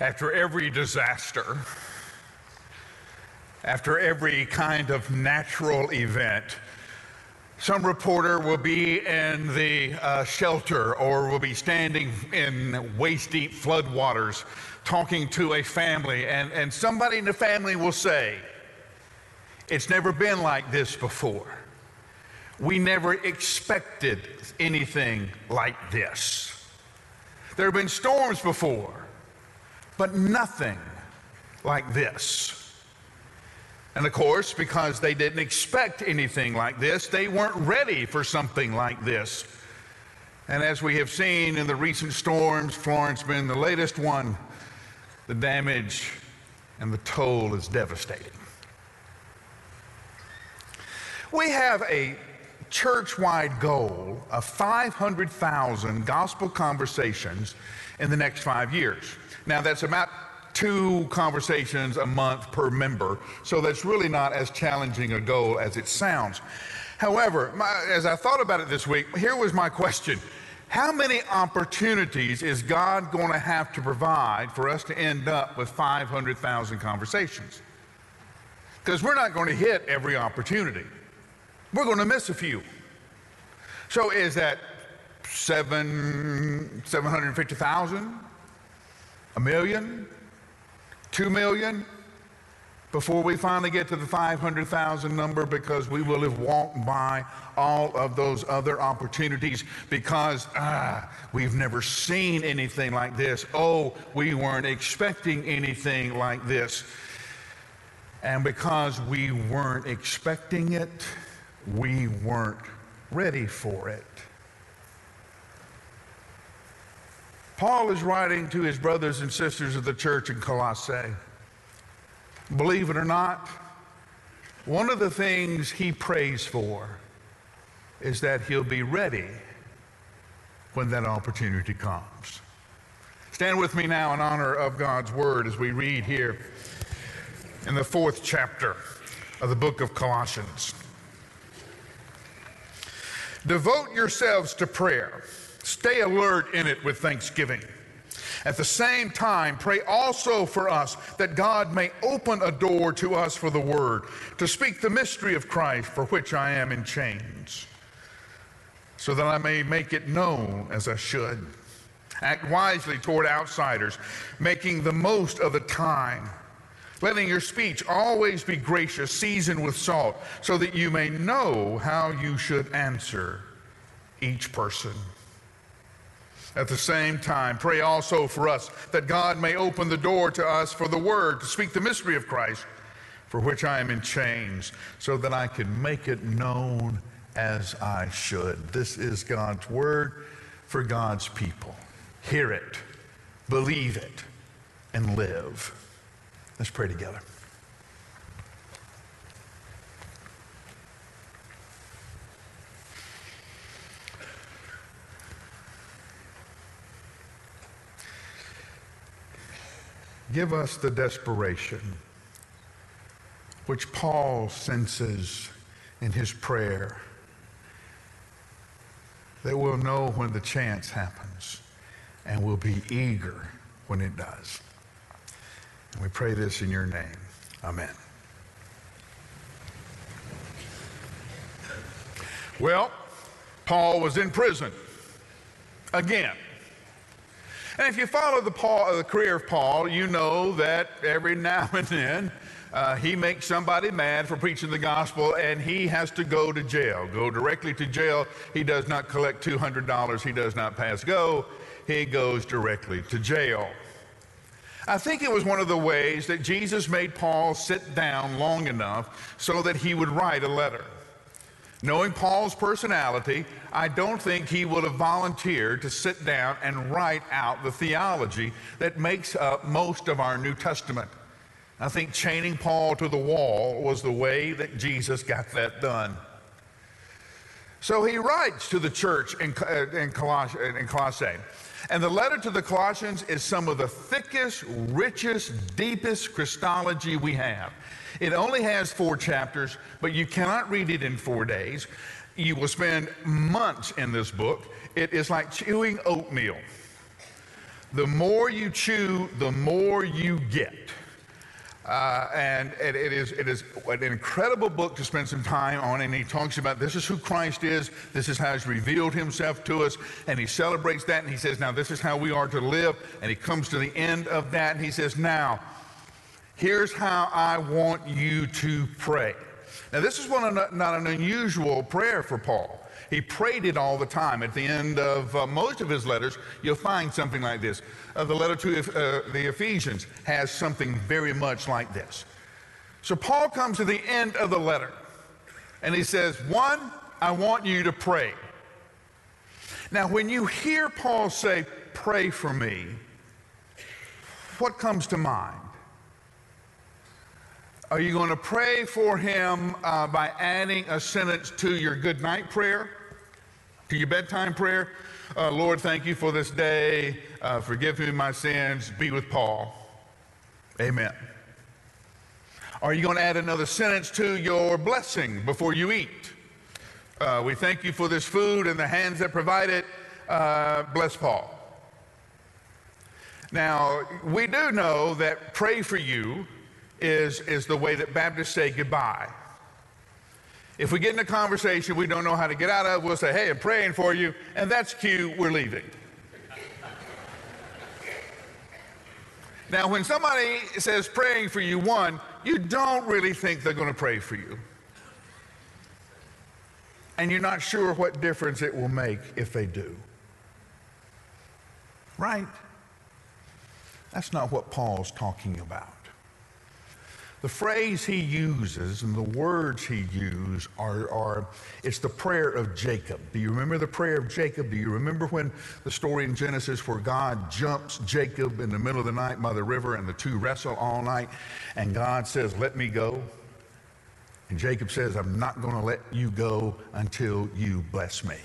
After every disaster, after every kind of natural event, some reporter will be in the uh, shelter or will be standing in waist deep floodwaters talking to a family, and, and somebody in the family will say, It's never been like this before. We never expected anything like this. There have been storms before, but nothing like this. And of course, because they didn't expect anything like this, they weren't ready for something like this. And as we have seen in the recent storms, Florence being the latest one, the damage and the toll is devastating. We have a church wide goal of 500,000 gospel conversations in the next five years. Now, that's about two conversations a month per member, so that's really not as challenging a goal as it sounds. However, my, as I thought about it this week, here was my question How many opportunities is God going to have to provide for us to end up with 500,000 conversations? Because we're not going to hit every opportunity. We're going to miss a few. So is that seven, 750,000? A million? Two million? Before we finally get to the 500,000 number because we will have walked by all of those other opportunities because ah, we've never seen anything like this. Oh, we weren't expecting anything like this. And because we weren't expecting it, we weren't ready for it. Paul is writing to his brothers and sisters of the church in Colossae. Believe it or not, one of the things he prays for is that he'll be ready when that opportunity comes. Stand with me now in honor of God's word as we read here in the fourth chapter of the book of Colossians. Devote yourselves to prayer. Stay alert in it with thanksgiving. At the same time, pray also for us that God may open a door to us for the word, to speak the mystery of Christ for which I am in chains, so that I may make it known as I should. Act wisely toward outsiders, making the most of the time letting your speech always be gracious, seasoned with salt, so that you may know how you should answer each person. At the same time, pray also for us that God may open the door to us for the word to speak the mystery of Christ, for which I am in chains, so that I can make it known as I should. This is God's word for God's people. Hear it, believe it, and live. Let's pray together. Give us the desperation which Paul senses in his prayer that we'll know when the chance happens and we'll be eager when it does. And we pray this in your name. Amen. Well, Paul was in prison again. And if you follow the, Paul, the career of Paul, you know that every now and then uh, he makes somebody mad for preaching the gospel and he has to go to jail, go directly to jail. He does not collect $200, he does not pass go, he goes directly to jail. I think it was one of the ways that Jesus made Paul sit down long enough so that he would write a letter. Knowing Paul's personality, I don't think he would have volunteered to sit down and write out the theology that makes up most of our New Testament. I think chaining Paul to the wall was the way that Jesus got that done. So he writes to the church in, uh, in, Coloss- in Colossae. And the letter to the Colossians is some of the thickest, richest, deepest Christology we have. It only has four chapters, but you cannot read it in four days. You will spend months in this book. It is like chewing oatmeal. the more you chew, the more you get. Uh, and it, it, is, it is an incredible book to spend some time on. And he talks about this is who Christ is, this is how he's revealed himself to us. And he celebrates that. And he says, now this is how we are to live. And he comes to the end of that. And he says, now, here's how I want you to pray. Now, this is one not an unusual prayer for Paul. He prayed it all the time. At the end of uh, most of his letters, you'll find something like this. Uh, the letter to uh, the Ephesians has something very much like this. So Paul comes to the end of the letter and he says, One, I want you to pray. Now, when you hear Paul say, Pray for me, what comes to mind? Are you going to pray for him uh, by adding a sentence to your good night prayer, to your bedtime prayer? Uh, Lord, thank you for this day. Uh, forgive me my sins. Be with Paul. Amen. Are you going to add another sentence to your blessing before you eat? Uh, we thank you for this food and the hands that provide it. Uh, bless Paul. Now, we do know that pray for you is, is the way that Baptists say goodbye. If we get in a conversation we don't know how to get out of, we'll say, hey, I'm praying for you, and that's cue, we're leaving. now, when somebody says praying for you, one, you don't really think they're going to pray for you. And you're not sure what difference it will make if they do. Right? That's not what Paul's talking about. The phrase he uses and the words he uses are, are, it's the prayer of Jacob. Do you remember the prayer of Jacob? Do you remember when the story in Genesis where God jumps Jacob in the middle of the night by the river and the two wrestle all night and God says, Let me go? And Jacob says, I'm not going to let you go until you bless me.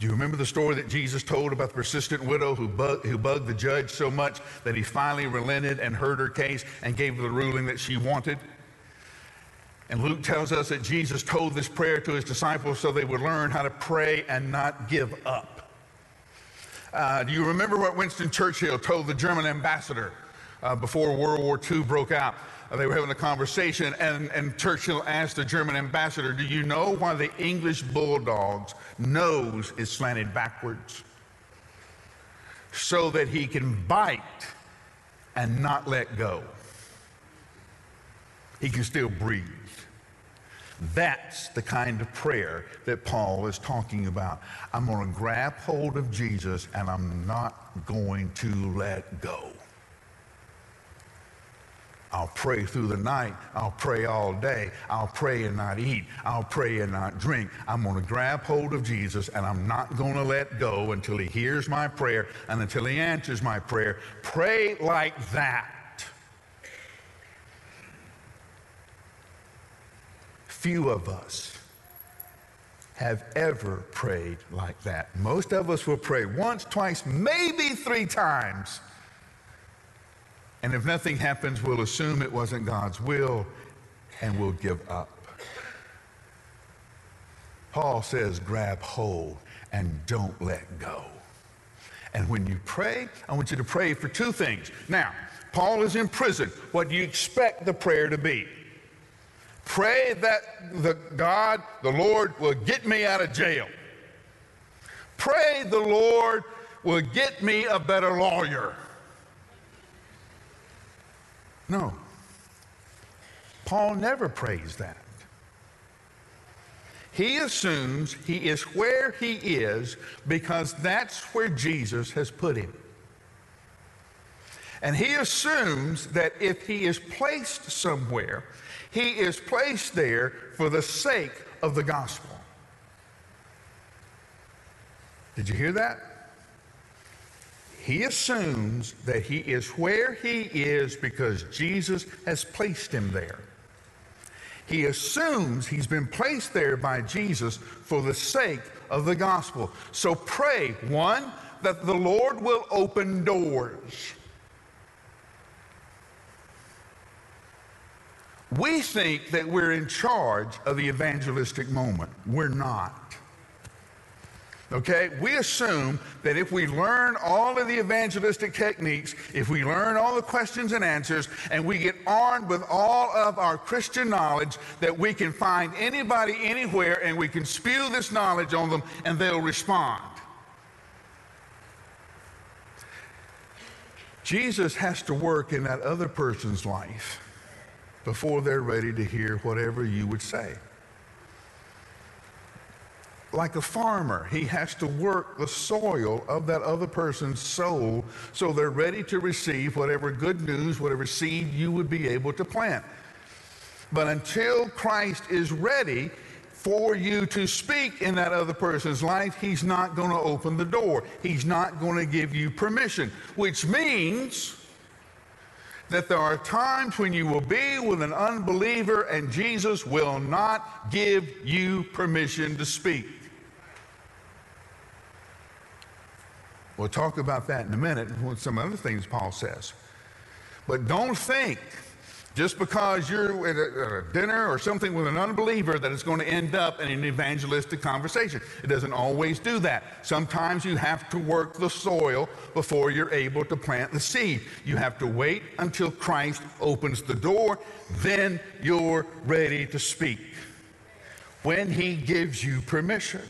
Do you remember the story that Jesus told about the persistent widow who, bug, who bugged the judge so much that he finally relented and heard her case and gave her the ruling that she wanted? And Luke tells us that Jesus told this prayer to his disciples so they would learn how to pray and not give up. Uh, do you remember what Winston Churchill told the German ambassador uh, before World War II broke out? Uh, they were having a conversation, and, and Churchill asked the German ambassador, Do you know why the English bulldog's nose is slanted backwards? So that he can bite and not let go. He can still breathe. That's the kind of prayer that Paul is talking about. I'm going to grab hold of Jesus and I'm not going to let go. I'll pray through the night. I'll pray all day. I'll pray and not eat. I'll pray and not drink. I'm going to grab hold of Jesus and I'm not going to let go until he hears my prayer and until he answers my prayer. Pray like that. Few of us have ever prayed like that. Most of us will pray once, twice, maybe three times and if nothing happens, we'll assume it wasn't God's will and we'll give up. Paul says, grab hold and don't let go. And when you pray, I want you to pray for two things. Now, Paul is in prison. What do you expect the prayer to be? Pray that the God, the Lord, will get me out of jail. Pray the Lord will get me a better lawyer. No. Paul never prays that. He assumes he is where he is because that's where Jesus has put him. And he assumes that if he is placed somewhere, he is placed there for the sake of the gospel. Did you hear that? He assumes that he is where he is because Jesus has placed him there. He assumes he's been placed there by Jesus for the sake of the gospel. So pray, one, that the Lord will open doors. We think that we're in charge of the evangelistic moment. We're not. Okay? We assume that if we learn all of the evangelistic techniques, if we learn all the questions and answers, and we get armed with all of our Christian knowledge, that we can find anybody anywhere and we can spew this knowledge on them and they'll respond. Jesus has to work in that other person's life before they're ready to hear whatever you would say like a farmer, he has to work the soil of that other person's soul so they're ready to receive whatever good news, whatever seed you would be able to plant. But until Christ is ready for you to speak in that other person's life, he's not going to open the door. He's not going to give you permission, which means that there are times when you will be with an unbeliever and Jesus will not give you permission to speak. We'll talk about that in a minute with some other things Paul says. But don't think just because you're at a, at a, dinner or something with an unbeliever that it's going to end up in an evangelistic conversation. It doesn't always do that. Sometimes you have to work the soil before you're able to plant the seed. You have to wait until Christ opens the door, then you're ready to speak. When he gives you permission.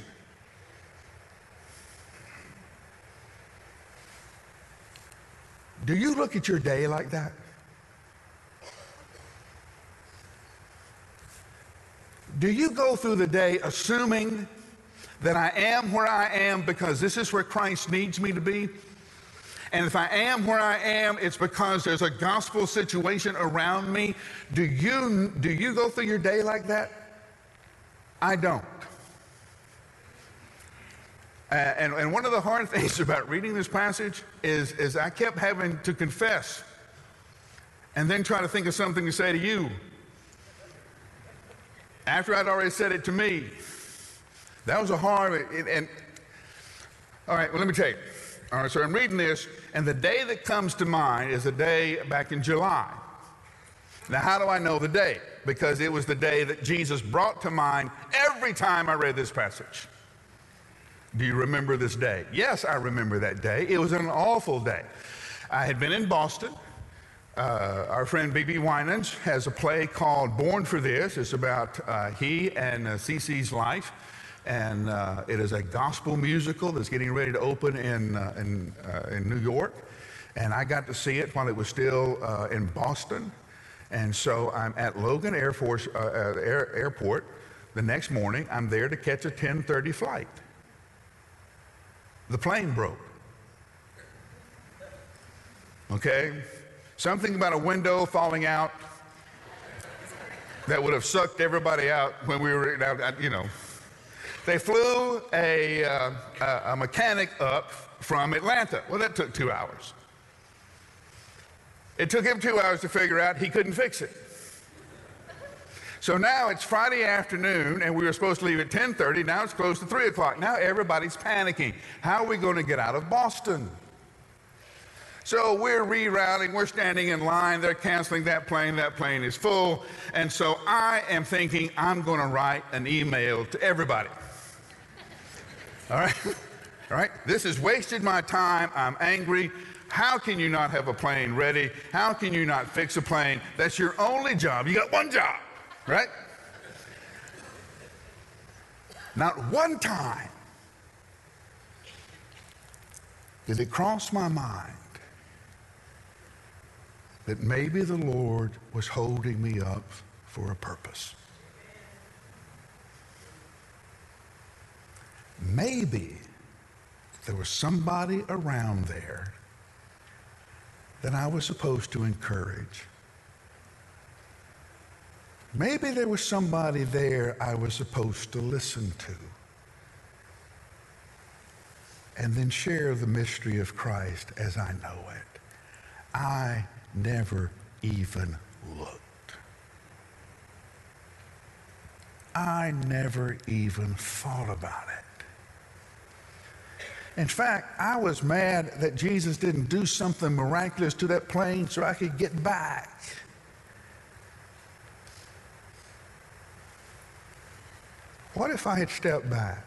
Do you look at your day like that? Do you go through the day assuming that I am where I am because this is where Christ needs me to be? And if I am where I am, it's because there's a gospel situation around me. Do you, do you go through your day like that? I don't. Uh, and, and one of the hard things about reading this passage is, is I kept having to confess and then try to think of something to say to you after I'd already said it to me. That was a hard, and, and all right, well, let me tell you. All right, so I'm reading this, and the day that comes to mind is a day back in July. Now, how do I know the day? Because it was the day that Jesus brought to mind every time I read this passage. Do you remember this day? Yes, I remember that day. It was an awful day. I had been in Boston. Uh, our friend BeBe Winans has a play called Born for This. It's about uh, he and uh, Cece's life. And uh, it is a gospel musical that's getting ready to open in, uh, in, uh, in New York. And I got to see it while it was still in Boston. And so I'm at Logan Air Force Air, Airport the next morning. I'm there to catch a 10:30 flight the plane broke. Okay? Something about a window falling out that would have sucked everybody out when we were you know. They flew a, uh, a mechanic up from Atlanta. Well, that took two hours. It took him two hours to figure out he couldn't fix it. So now it's Friday afternoon, and we were supposed to leave at 10:30. Now it's close to 3 o'clock. Now everybody's panicking. How are we going to get out of Boston? So we're rerouting, we're standing in line, they're canceling that plane, that plane is full. And so I am thinking I'm going to write an email to everybody. All right? All right? This has wasted my time. I'm angry. How can you not have a plane ready? How can you not fix a plane? That's your only job. You got one job. Right? Not one time did it cross my mind that maybe the Lord was holding me up for a purpose. Maybe there was somebody around there that I was supposed to encourage. Maybe there was somebody there I was supposed to listen to and then share the mystery of Christ as I know it. I never even looked. I never even thought about it. In fact, I was mad that Jesus didn't do something miraculous to that plane so I could get back. What if I had stepped back?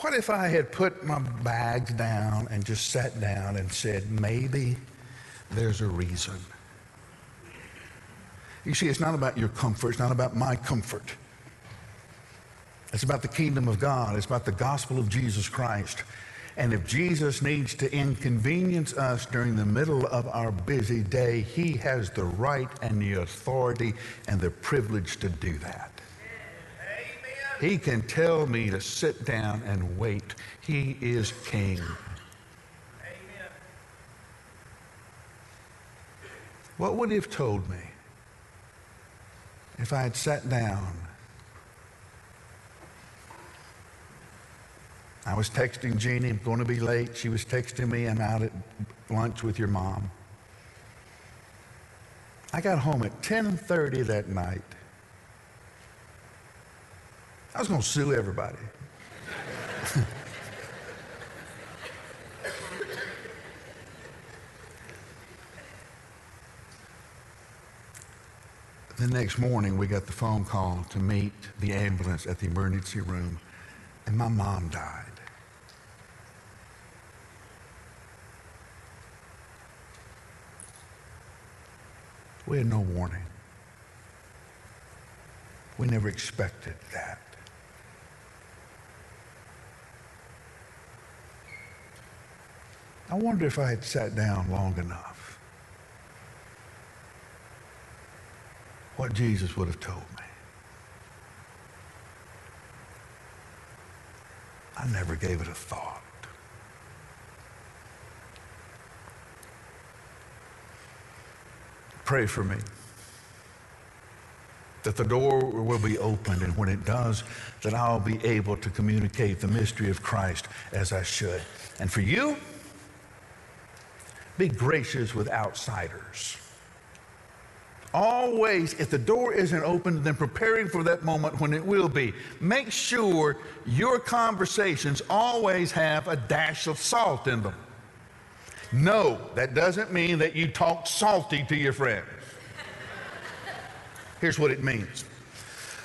What if I had put my bags down and just sat down and said, maybe there's a reason? You see, it's not about your comfort, it's not about my comfort. It's about the kingdom of God, it's about the gospel of Jesus Christ. And if Jesus needs to inconvenience us during the middle of our busy day, he has the right and the authority and the privilege to do that. Amen. He can tell me to sit down and wait. He is king. Amen. What would he have told me if I had sat down I was texting Jeannie, I'm going to be late. She was texting me, I'm out at lunch with your mom. I got home at 10:30 that night. I was going to sue everybody. the next morning, we got the phone call to meet the ambulance at the emergency room, and my mom died. We had no warning. We never expected that. I wonder if I had sat down long enough, what Jesus would have told me. I never gave it a thought. Pray for me that the door will be opened, and when it does, that I'll be able to communicate the mystery of Christ as I should. And for you, be gracious with outsiders. Always, if the door isn't open, then preparing for that moment when it will be. Make sure your conversations always have a dash of salt in them. No, that doesn't mean that you talk salty to your friends. Here's what it means.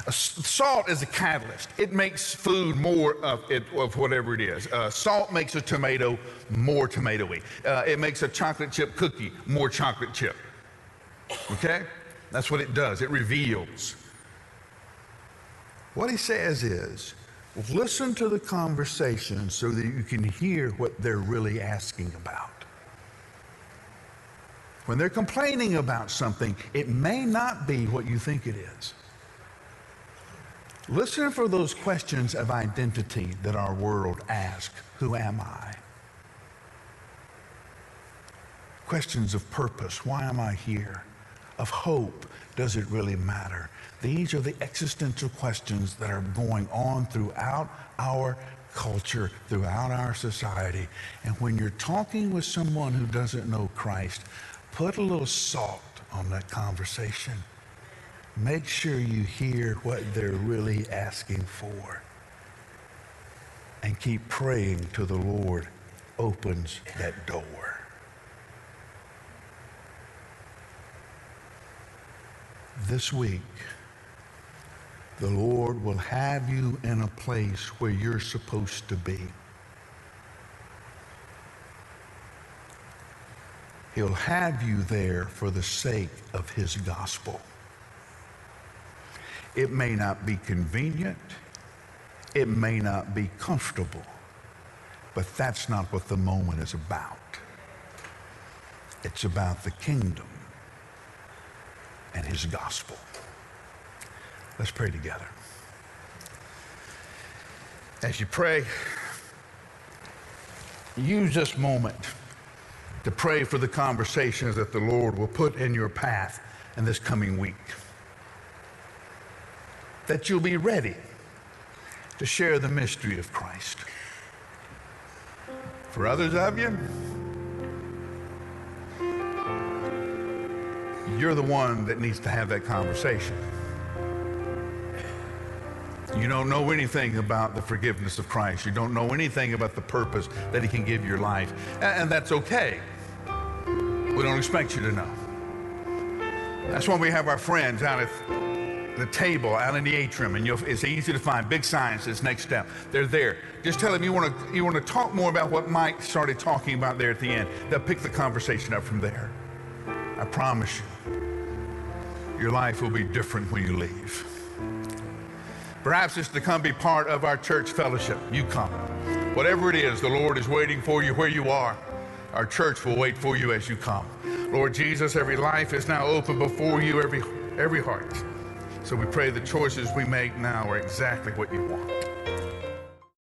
Salt is a catalyst. It makes food more of, it, of whatever it is. Uh, salt makes a tomato more tomatoey. Uh, it makes a chocolate chip cookie more chocolate chip. Okay? That's what it does. It reveals. What he says is, listen to the conversation so that you can hear what they're really asking about. When they're complaining about something, it may not be what you think it is. Listen for those questions of identity that our world asks Who am I? Questions of purpose Why am I here? Of hope Does it really matter? These are the existential questions that are going on throughout our culture, throughout our society. And when you're talking with someone who doesn't know Christ, Put a little salt on that conversation. Make sure you hear what they're really asking for. And keep praying till the Lord opens that door. This week, the Lord will have you in a place where you're supposed to be. He'll have you there for the sake of his gospel. It may not be convenient. It may not be comfortable. But that's not what the moment is about. It's about the kingdom and his gospel. Let's pray together. As you pray, use this moment to pray for the conversations that the Lord will put in your path in this coming week. That you'll be ready to share the mystery of Christ. For others of you, you're the one that needs to have that conversation. You don't know anything about the forgiveness of Christ. You don't know anything about the purpose that He can give your life. And that's okay. We don't expect you to know. That's why we have our friends out at the table out in the atrium, and it's easy to find. Big signs says next step. They're there. Just tell them you want to you want to talk more about what Mike started talking about there at the end. They'll pick the conversation up from there. I promise you, your life will be different when you leave. Perhaps it's to come be part of our church fellowship. You come. Whatever it is, the Lord is waiting for you where you are. Our church will wait for you as you come. Lord Jesus, every life is now open before you, every, every heart. So we pray the choices we make now are exactly what you want.